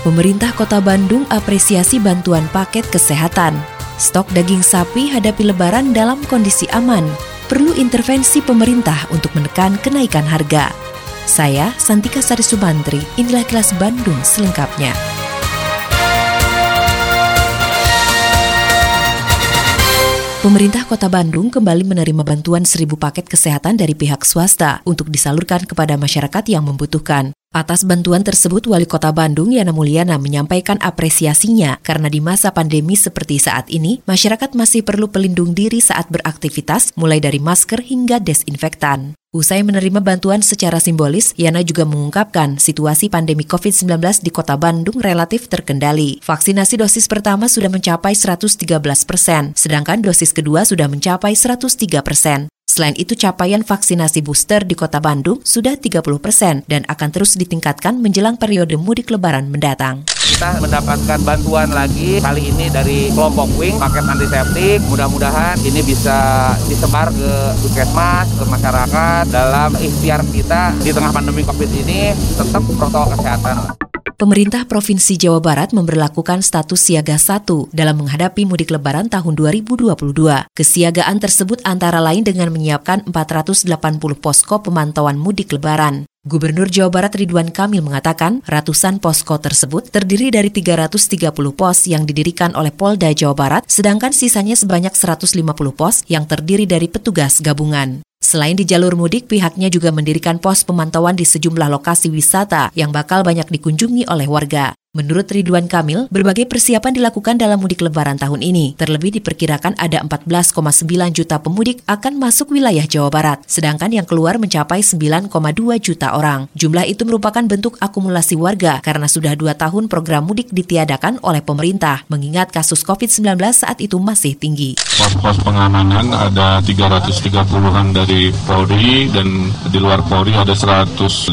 Pemerintah Kota Bandung apresiasi bantuan paket kesehatan. Stok daging sapi hadapi lebaran dalam kondisi aman. Perlu intervensi pemerintah untuk menekan kenaikan harga. Saya Santika Sari Subantri, inilah kelas Bandung selengkapnya. Pemerintah Kota Bandung kembali menerima bantuan seribu paket kesehatan dari pihak swasta untuk disalurkan kepada masyarakat yang membutuhkan. Atas bantuan tersebut, Wali Kota Bandung Yana Mulyana menyampaikan apresiasinya karena di masa pandemi seperti saat ini, masyarakat masih perlu pelindung diri saat beraktivitas, mulai dari masker hingga desinfektan. Usai menerima bantuan secara simbolis, Yana juga mengungkapkan situasi pandemi COVID-19 di kota Bandung relatif terkendali. Vaksinasi dosis pertama sudah mencapai 113 persen, sedangkan dosis kedua sudah mencapai 103 persen. Selain itu, capaian vaksinasi booster di kota Bandung sudah 30 persen dan akan terus ditingkatkan menjelang periode mudik lebaran mendatang. Kita mendapatkan bantuan lagi kali ini dari kelompok Wing, paket antiseptik. Mudah-mudahan ini bisa disebar ke puskesmas, ke masyarakat dalam ikhtiar kita di tengah pandemi COVID ini tetap protokol kesehatan. Pemerintah Provinsi Jawa Barat memperlakukan status siaga 1 dalam menghadapi mudik lebaran tahun 2022. Kesiagaan tersebut antara lain dengan menyiapkan 480 posko pemantauan mudik lebaran. Gubernur Jawa Barat Ridwan Kamil mengatakan ratusan posko tersebut terdiri dari 330 pos yang didirikan oleh Polda Jawa Barat, sedangkan sisanya sebanyak 150 pos yang terdiri dari petugas gabungan. Selain di jalur mudik, pihaknya juga mendirikan pos pemantauan di sejumlah lokasi wisata yang bakal banyak dikunjungi oleh warga. Menurut Ridwan Kamil, berbagai persiapan dilakukan dalam mudik lebaran tahun ini. Terlebih diperkirakan ada 14,9 juta pemudik akan masuk wilayah Jawa Barat, sedangkan yang keluar mencapai 9,2 juta orang. Jumlah itu merupakan bentuk akumulasi warga karena sudah dua tahun program mudik ditiadakan oleh pemerintah, mengingat kasus COVID-19 saat itu masih tinggi. Pos-pos pengamanan ada 330-an dari Polri dan di luar Polri ada 150,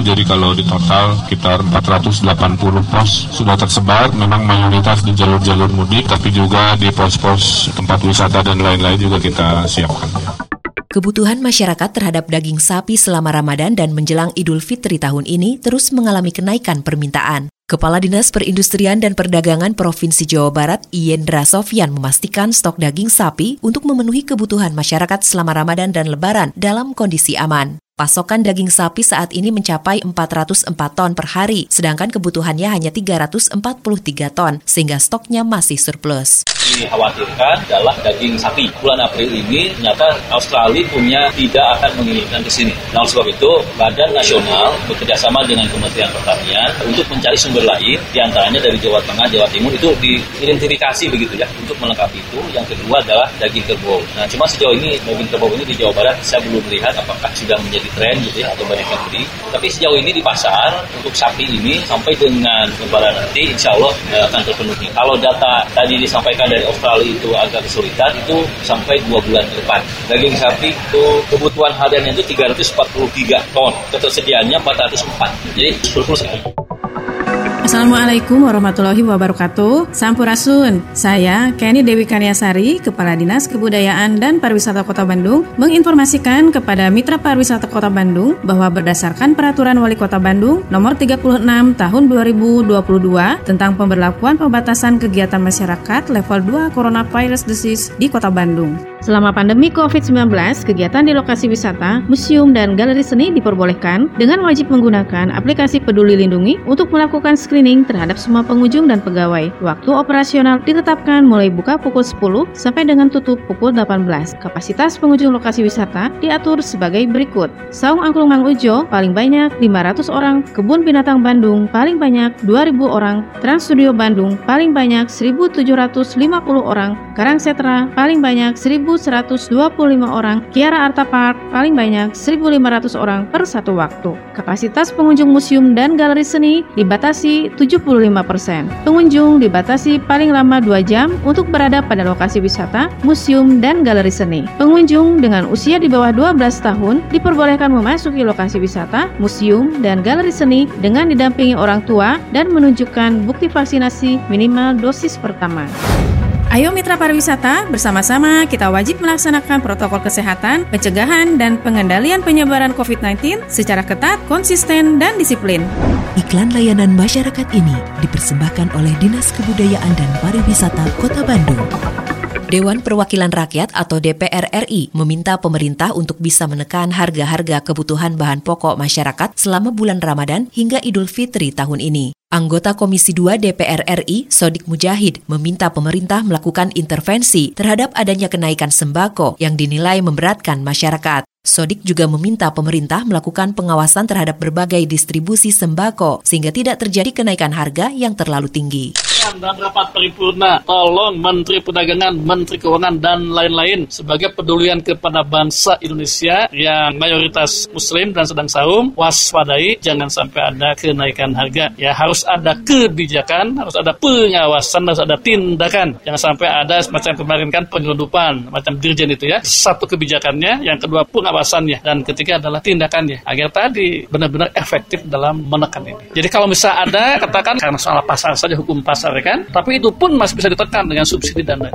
jadi kalau di total sekitar 480 pos sudah tersebar, memang mayoritas di jalur-jalur mudik, tapi juga di pos-pos tempat wisata dan lain-lain juga kita siapkan. Kebutuhan masyarakat terhadap daging sapi selama Ramadan dan menjelang Idul Fitri tahun ini terus mengalami kenaikan permintaan. Kepala Dinas Perindustrian dan Perdagangan Provinsi Jawa Barat, Yendra Sofyan memastikan stok daging sapi untuk memenuhi kebutuhan masyarakat selama Ramadan dan Lebaran dalam kondisi aman. Pasokan daging sapi saat ini mencapai 404 ton per hari, sedangkan kebutuhannya hanya 343 ton, sehingga stoknya masih surplus dikhawatirkan adalah daging sapi. Bulan April ini ternyata Australia punya tidak akan mengirimkan ke sini. Nah, sebab itu, Badan Nasional bekerjasama dengan Kementerian Pertanian untuk mencari sumber lain, di antaranya dari Jawa Tengah, Jawa Timur, itu diidentifikasi begitu ya, untuk melengkapi itu. Yang kedua adalah daging kerbau. Nah, cuma sejauh ini daging kerbau ini di Jawa Barat saya belum melihat apakah sudah menjadi menjadi tren gitu ya atau banyak beli. Tapi sejauh ini di pasar untuk sapi ini sampai dengan lebaran nanti insya Allah eh, akan terpenuhi. Kalau data tadi disampaikan dari Australia itu agak kesulitan itu sampai dua bulan ke depan. Daging sapi itu kebutuhan hariannya itu 343 ton, ketersediaannya 404. Jadi surplus. Assalamualaikum warahmatullahi wabarakatuh. Sampurasun. Saya Kenny Dewi Karyasari, Kepala Dinas Kebudayaan dan Pariwisata Kota Bandung, menginformasikan kepada Mitra Pariwisata Kota Bandung bahwa berdasarkan Peraturan Wali Kota Bandung Nomor 36 Tahun 2022 tentang pemberlakuan pembatasan kegiatan masyarakat level 2 Coronavirus Disease di Kota Bandung. Selama pandemi COVID-19, kegiatan di lokasi wisata, museum, dan galeri seni diperbolehkan dengan wajib menggunakan aplikasi Peduli Lindungi untuk melakukan screening terhadap semua pengunjung dan pegawai. Waktu operasional ditetapkan mulai buka pukul 10 sampai dengan tutup pukul 18. Kapasitas pengunjung lokasi wisata diatur sebagai berikut. Saung Angklung Mang Ujo paling banyak 500 orang, Kebun Binatang Bandung paling banyak 2000 orang, Trans Studio Bandung paling banyak 1750 orang, Karang Setra paling banyak 1000 1.125 orang, Kiara Arta Park paling banyak 1.500 orang per satu waktu. Kapasitas pengunjung museum dan galeri seni dibatasi 75%. Pengunjung dibatasi paling lama 2 jam untuk berada pada lokasi wisata, museum, dan galeri seni. Pengunjung dengan usia di bawah 12 tahun diperbolehkan memasuki lokasi wisata, museum, dan galeri seni dengan didampingi orang tua dan menunjukkan bukti vaksinasi minimal dosis pertama. Ayo mitra pariwisata, bersama-sama kita wajib melaksanakan protokol kesehatan, pencegahan, dan pengendalian penyebaran COVID-19 secara ketat, konsisten, dan disiplin. Iklan layanan masyarakat ini dipersembahkan oleh Dinas Kebudayaan dan Pariwisata Kota Bandung. Dewan Perwakilan Rakyat atau DPR RI meminta pemerintah untuk bisa menekan harga-harga kebutuhan bahan pokok masyarakat selama bulan Ramadan hingga Idul Fitri tahun ini. Anggota Komisi 2 DPR RI, Sodik Mujahid, meminta pemerintah melakukan intervensi terhadap adanya kenaikan sembako yang dinilai memberatkan masyarakat. Sodik juga meminta pemerintah melakukan pengawasan terhadap berbagai distribusi sembako sehingga tidak terjadi kenaikan harga yang terlalu tinggi dan rapat paripurna, tolong Menteri Perdagangan, Menteri Keuangan, dan lain-lain sebagai pedulian kepada bangsa Indonesia yang mayoritas Muslim dan sedang saum, waspadai jangan sampai ada kenaikan harga. Ya harus ada kebijakan, harus ada pengawasan, harus ada tindakan. Jangan sampai ada semacam kemarin kan penyelundupan, macam dirjen itu ya. Satu kebijakannya, yang kedua pengawasannya, dan ketiga adalah tindakannya. Agar tadi benar-benar efektif dalam menekan ini. Jadi kalau bisa ada, katakan karena soal pasar saja, hukum pasar kan? Tapi itu pun masih bisa ditekan dengan subsidi dan lain.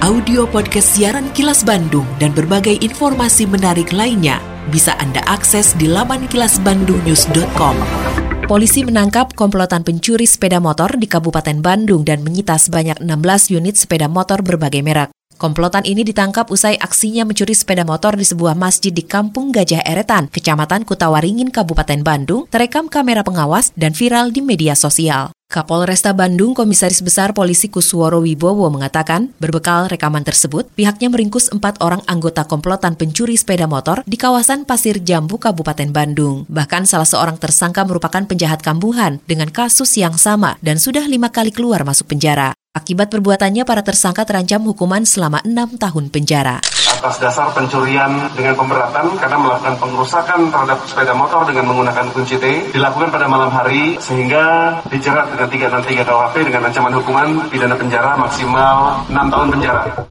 Audio podcast siaran Kilas Bandung dan berbagai informasi menarik lainnya bisa Anda akses di laman kilasbandungnews.com. Polisi menangkap komplotan pencuri sepeda motor di Kabupaten Bandung dan menyita sebanyak 16 unit sepeda motor berbagai merek. Komplotan ini ditangkap usai aksinya mencuri sepeda motor di sebuah masjid di Kampung Gajah Eretan, Kecamatan Kutawaringin, Kabupaten Bandung, terekam kamera pengawas dan viral di media sosial. Kapolresta Bandung Komisaris Besar Polisi Kusworo Wibowo mengatakan, berbekal rekaman tersebut, pihaknya meringkus empat orang anggota komplotan pencuri sepeda motor di kawasan Pasir Jambu, Kabupaten Bandung. Bahkan salah seorang tersangka merupakan penjahat kambuhan dengan kasus yang sama dan sudah lima kali keluar masuk penjara. Akibat perbuatannya, para tersangka terancam hukuman selama enam tahun penjara. Atas dasar pencurian dengan pemberatan karena melakukan pengerusakan terhadap sepeda motor dengan menggunakan kunci T dilakukan pada malam hari sehingga dijerat dengan 363 KUHP dengan ancaman hukuman pidana penjara maksimal enam tahun penjara.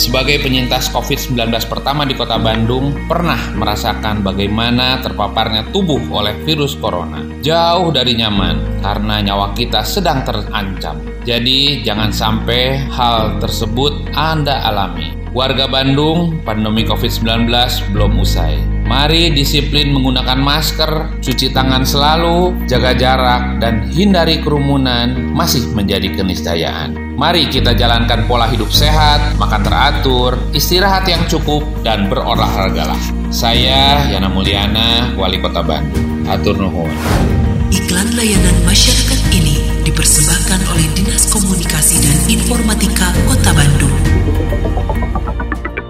Sebagai penyintas COVID-19 pertama di kota Bandung, pernah merasakan bagaimana terpaparnya tubuh oleh virus corona. Jauh dari nyaman, karena nyawa kita sedang terancam. Jadi, jangan sampai hal tersebut Anda alami. Warga Bandung, pandemi COVID-19 belum usai. Mari disiplin menggunakan masker, cuci tangan selalu, jaga jarak, dan hindari kerumunan masih menjadi keniscayaan. Mari kita jalankan pola hidup sehat, makan teratur, istirahat yang cukup, dan berolahragalah. Saya Yana Mulyana, Wali Kota Bandung. Atur nuhun. Iklan layanan masyarakat ini dipersembahkan oleh Dinas Komunikasi dan Informatika Kota Bandung.